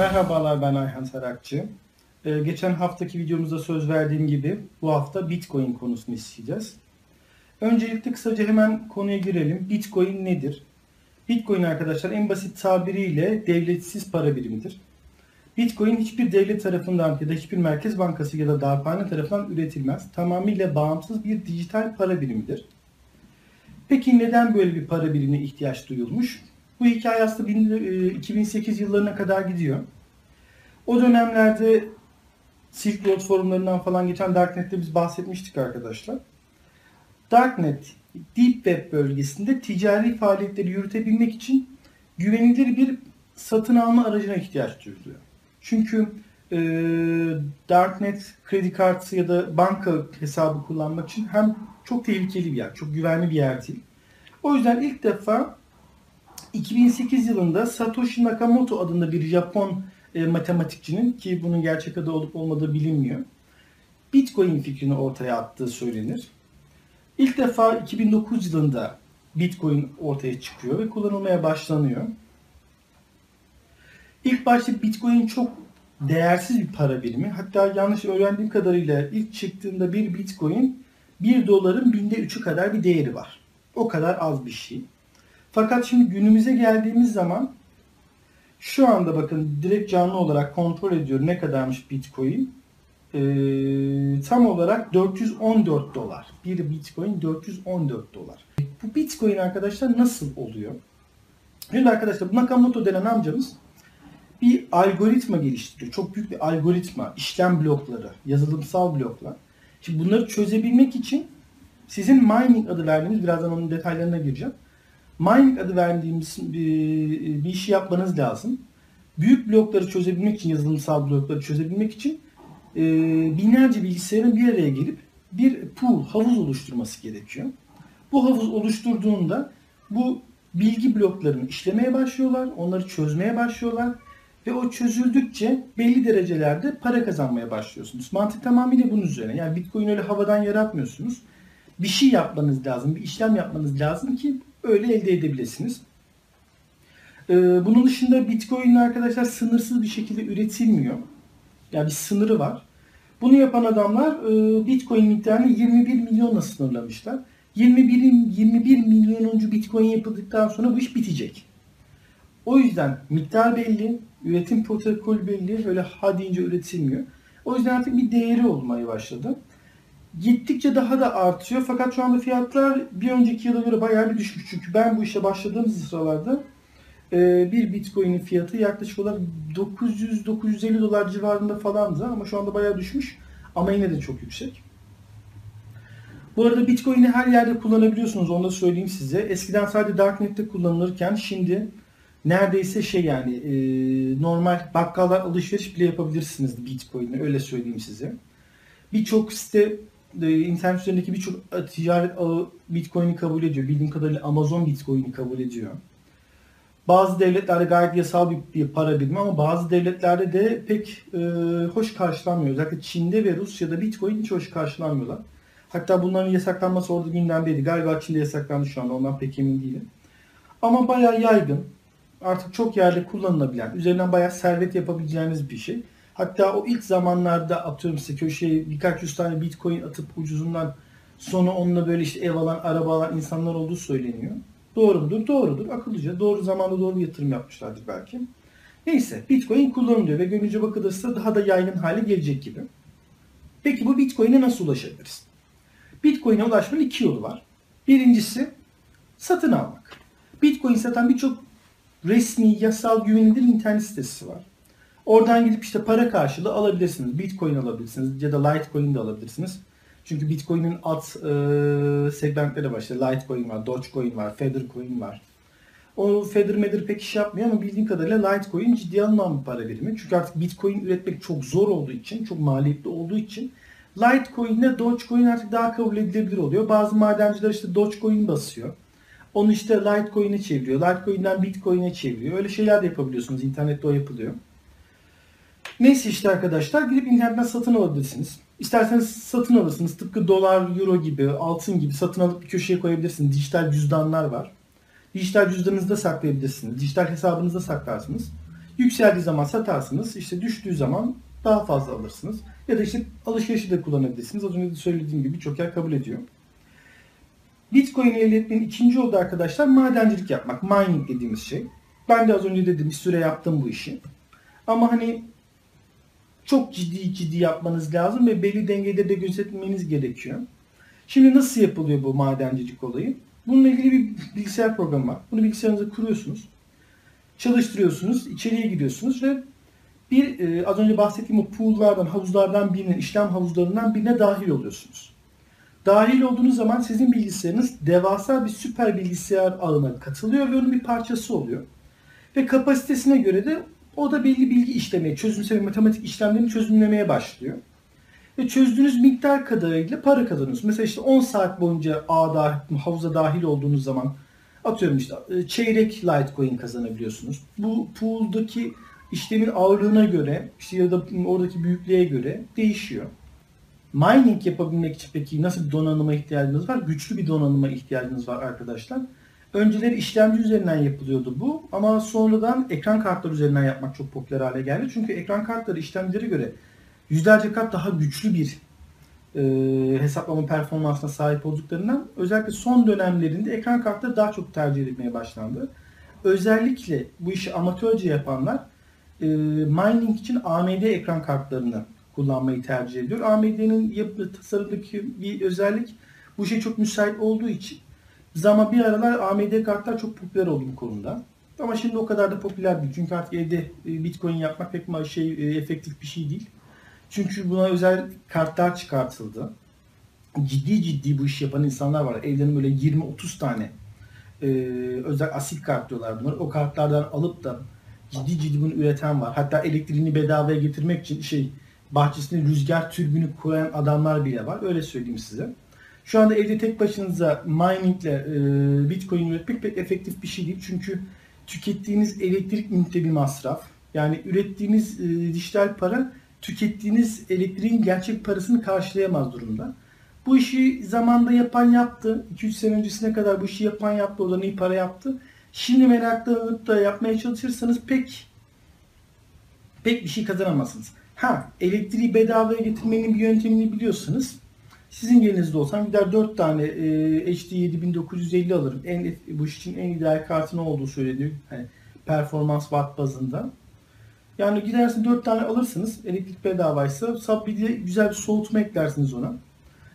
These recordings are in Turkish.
Merhabalar ben Ayhan Sarakçı. Ee, geçen haftaki videomuzda söz verdiğim gibi bu hafta Bitcoin konusunu işleyeceğiz. Öncelikle kısaca hemen konuya girelim. Bitcoin nedir? Bitcoin arkadaşlar en basit tabiriyle devletsiz para birimidir. Bitcoin hiçbir devlet tarafından ya da hiçbir merkez bankası ya da darphane tarafından üretilmez. Tamamıyla bağımsız bir dijital para birimidir. Peki neden böyle bir para birimine ihtiyaç duyulmuş? Bu hikaye aslında 2008 yıllarına kadar gidiyor. O dönemlerde Silk Road forumlarından falan geçen Darknet'te biz bahsetmiştik arkadaşlar. Darknet, Deep Web bölgesinde ticari faaliyetleri yürütebilmek için güvenilir bir satın alma aracına ihtiyaç duyuluyor. Çünkü e, Darknet kredi kartı ya da banka hesabı kullanmak için hem çok tehlikeli bir yer, çok güvenli bir yer değil. O yüzden ilk defa 2008 yılında Satoshi Nakamoto adında bir Japon e, matematikçinin ki bunun gerçek adı olup olmadığı bilinmiyor. Bitcoin fikrini ortaya attığı söylenir. İlk defa 2009 yılında Bitcoin ortaya çıkıyor ve kullanılmaya başlanıyor. İlk başta Bitcoin çok değersiz bir para birimi. Hatta yanlış öğrendiğim kadarıyla ilk çıktığında bir Bitcoin 1 doların binde 3'ü kadar bir değeri var. O kadar az bir şey. Fakat şimdi günümüze geldiğimiz zaman şu anda bakın direkt canlı olarak kontrol ediyor ne kadarmış Bitcoin. Ee, tam olarak 414 dolar. Bir Bitcoin 414 dolar. Bu Bitcoin arkadaşlar nasıl oluyor? Şimdi arkadaşlar Nakamoto denen amcamız bir algoritma geliştiriyor. Çok büyük bir algoritma, işlem blokları, yazılımsal bloklar. Şimdi bunları çözebilmek için sizin mining adı verdiğimiz, birazdan onun detaylarına gireceğim. Mining adı verdiğimiz bir, bir işi yapmanız lazım. Büyük blokları çözebilmek için, yazılımsal blokları çözebilmek için e, binlerce bilgisayarın bir araya gelip bir pool, havuz oluşturması gerekiyor. Bu havuz oluşturduğunda bu bilgi bloklarını işlemeye başlıyorlar, onları çözmeye başlıyorlar ve o çözüldükçe belli derecelerde para kazanmaya başlıyorsunuz. Mantık tamamıyla bunun üzerine. Yani Bitcoin öyle havadan yaratmıyorsunuz. Bir şey yapmanız lazım, bir işlem yapmanız lazım ki öyle elde edebilirsiniz. Ee, bunun dışında Bitcoin arkadaşlar sınırsız bir şekilde üretilmiyor. Yani bir sınırı var. Bunu yapan adamlar e, Bitcoin miktarını 21 milyonla sınırlamışlar. 21, 21 milyonuncu Bitcoin yapıldıktan sonra bu iş bitecek. O yüzden miktar belli, üretim protokolü belli, öyle ha deyince üretilmiyor. O yüzden artık bir değeri olmaya başladı. Gittikçe daha da artıyor fakat şu anda fiyatlar bir önceki yıla göre bayağı bir düşmüş. Çünkü ben bu işe başladığım sıralarda e, bir bitcoin'in fiyatı yaklaşık olarak 900-950 dolar civarında falandı ama şu anda bayağı düşmüş ama yine de çok yüksek. Bu arada Bitcoin'i her yerde kullanabiliyorsunuz onu da söyleyeyim size. Eskiden sadece Darknet'te kullanılırken şimdi neredeyse şey yani e, normal bakkallar alışveriş bile yapabilirsiniz Bitcoin'e öyle söyleyeyim size. Birçok site internet üzerindeki birçok ticaret ağı Bitcoin'i kabul ediyor. Bildiğim kadarıyla Amazon Bitcoin'i kabul ediyor. Bazı devletlerde gayet yasal bir, bir para birimi ama bazı devletlerde de pek e, hoş karşılanmıyor. Özellikle Çin'de ve Rusya'da Bitcoin hiç hoş karşılanmıyorlar. Hatta bunların yasaklanması orada gündemdeydi. Galiba Çin'de yasaklandı şu anda ondan pek emin değilim. Ama bayağı yaygın. Artık çok yerde kullanılabilen, üzerinden bayağı servet yapabileceğiniz bir şey. Hatta o ilk zamanlarda atıyorum size köşeye birkaç yüz tane bitcoin atıp ucuzundan sonra onunla böyle işte ev alan, araba alan insanlar olduğu söyleniyor. Doğru mudur? Doğrudur. Akıllıca. Doğru zamanda doğru yatırım yapmışlardır belki. Neyse bitcoin kullanılıyor ve görünce bakılırsa daha da yaygın hale gelecek gibi. Peki bu bitcoin'e nasıl ulaşabiliriz? Bitcoin'e ulaşmanın iki yolu var. Birincisi satın almak. Bitcoin satan birçok resmi, yasal, güvenilir internet sitesi var. Oradan gidip işte para karşılığı alabilirsiniz. Bitcoin alabilirsiniz ya da Litecoin de alabilirsiniz. Çünkü Bitcoin'in alt e, segmentleri var. İşte Litecoin var, Dogecoin var, Feathercoin var. O Feather Matter pek iş yapmıyor ama bildiğim kadarıyla Litecoin ciddi bir para birimi. Çünkü artık Bitcoin üretmek çok zor olduğu için, çok maliyetli olduğu için Litecoin ile Dogecoin artık daha kabul edilebilir oluyor. Bazı madenciler işte Dogecoin basıyor. Onu işte Litecoin'e çeviriyor. Litecoin'den Bitcoin'e çeviriyor. Öyle şeyler de yapabiliyorsunuz. İnternette o yapılıyor. Neyse işte arkadaşlar gidip internetten satın alabilirsiniz. İsterseniz satın alırsınız. Tıpkı dolar, euro gibi, altın gibi satın alıp bir köşeye koyabilirsiniz. Dijital cüzdanlar var. Dijital cüzdanınızda saklayabilirsiniz. Dijital hesabınızda saklarsınız. Yükseldiği zaman satarsınız. işte düştüğü zaman daha fazla alırsınız. Ya da işte alışverişi de kullanabilirsiniz. Az önce de söylediğim gibi çok yer kabul ediyor. Bitcoin elde etmenin ikinci yolu da arkadaşlar madencilik yapmak. Mining dediğimiz şey. Ben de az önce dedim bir süre yaptım bu işi. Ama hani çok ciddi ciddi yapmanız lazım ve belli dengeleri de gözetmeniz gerekiyor. Şimdi nasıl yapılıyor bu madencilik olayı? Bununla ilgili bir bilgisayar programı var. Bunu bilgisayarınıza kuruyorsunuz. Çalıştırıyorsunuz, içeriye giriyorsunuz ve bir e, az önce bahsettiğim o pool'lardan, havuzlardan birinin, işlem havuzlarından birine dahil oluyorsunuz. Dahil olduğunuz zaman sizin bilgisayarınız devasa bir süper bilgisayar ağına katılıyor ve onun bir parçası oluyor. Ve kapasitesine göre de o da belli bilgi işlemeye, çözümsel matematik işlemlerini çözümlemeye başlıyor. Ve çözdüğünüz miktar kadarıyla para kazanıyorsunuz. Mesela işte 10 saat boyunca ağda, havuza dahil olduğunuz zaman atıyorum işte e, çeyrek Litecoin kazanabiliyorsunuz. Bu pooldaki işlemin ağırlığına göre işte ya da oradaki büyüklüğe göre değişiyor. Mining yapabilmek için peki nasıl bir donanıma ihtiyacınız var? Güçlü bir donanıma ihtiyacınız var arkadaşlar. Önceleri işlemci üzerinden yapılıyordu bu ama sonradan ekran kartları üzerinden yapmak çok popüler hale geldi. Çünkü ekran kartları işlemcilere göre yüzlerce kat daha güçlü bir e, hesaplama performansına sahip olduklarından özellikle son dönemlerinde ekran kartları daha çok tercih edilmeye başlandı. Özellikle bu işi amatörce yapanlar e, mining için AMD ekran kartlarını kullanmayı tercih ediyor. AMD'nin yapı tasarımdaki bir özellik bu şey çok müsait olduğu için zaman bir aralar AMD kartlar çok popüler oldu bu konuda. Ama şimdi o kadar da popüler değil. Çünkü artık evde e, Bitcoin yapmak pek şey e, efektif bir şey değil. Çünkü buna özel kartlar çıkartıldı. Ciddi ciddi bu iş yapan insanlar var. Evlerinin böyle 20-30 tane e, özel asil kart diyorlar bunlar. O kartlardan alıp da ciddi ciddi bunu üreten var. Hatta elektriğini bedavaya getirmek için şey bahçesine rüzgar türbünü koyan adamlar bile var. Öyle söyleyeyim size. Şu anda evde tek başınıza miningle e, bitcoin üretmek pek efektif bir şey değil. Çünkü tükettiğiniz elektrik ünite bir masraf. Yani ürettiğiniz e, dijital para tükettiğiniz elektriğin gerçek parasını karşılayamaz durumda. Bu işi zamanda yapan yaptı. 2-3 sene öncesine kadar bu işi yapan yaptı. Oradan iyi para yaptı. Şimdi meraklanıp da yapmaya çalışırsanız pek pek bir şey kazanamazsınız. Ha elektriği bedavaya getirmenin bir yöntemini biliyorsanız sizin yerinizde olsam gider 4 tane e, HD 7950 alırım. En, bu iş için en ideal kartın olduğu söyleniyor. Hani performans watt bazında. Yani gidersin 4 tane alırsınız. Elektrik bedavaysa sab bir de güzel bir soğutma eklersiniz ona.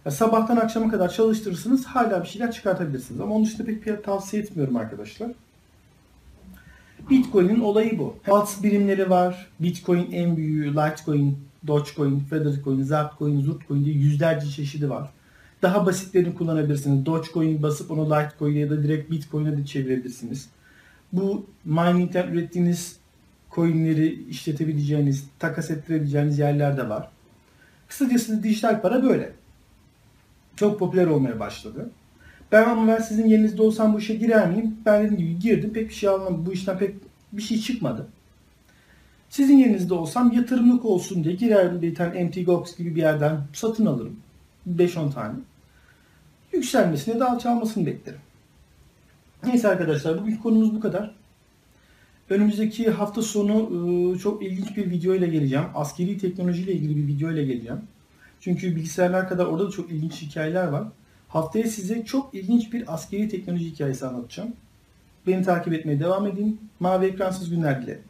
Ya sabahtan akşama kadar çalıştırırsınız hala bir şeyler çıkartabilirsiniz. Ama onun dışında pek bir tavsiye etmiyorum arkadaşlar. Bitcoin'in olayı bu. Alt birimleri var. Bitcoin en büyüğü, Litecoin, Dogecoin, Feathercoin, Zartcoin, Zurtcoin diye yüzlerce çeşidi var. Daha basitlerini kullanabilirsiniz. Dogecoin basıp onu Litecoin ya da direkt Bitcoin'e de çevirebilirsiniz. Bu mining'den ürettiğiniz coinleri işletebileceğiniz, takas ettirebileceğiniz yerler de var. Kısacası dijital para böyle. Çok popüler olmaya başladı. Ben ama ben sizin yerinizde olsam bu işe girer miyim? Ben dediğim gibi girdim. Pek bir şey almadım. Bu işten pek bir şey çıkmadı. Sizin yerinizde olsam yatırımlık olsun diye girerdim bir tane MTGOX gibi bir yerden satın alırım. 5-10 tane. Yükselmesini de alçalmasını beklerim. Neyse arkadaşlar bugün konumuz bu kadar. Önümüzdeki hafta sonu ıı, çok ilginç bir video ile geleceğim. Askeri teknoloji ile ilgili bir video ile geleceğim. Çünkü bilgisayarlar kadar orada da çok ilginç hikayeler var. Haftaya size çok ilginç bir askeri teknoloji hikayesi anlatacağım. Beni takip etmeye devam edin. Mavi ekransız günler dilerim.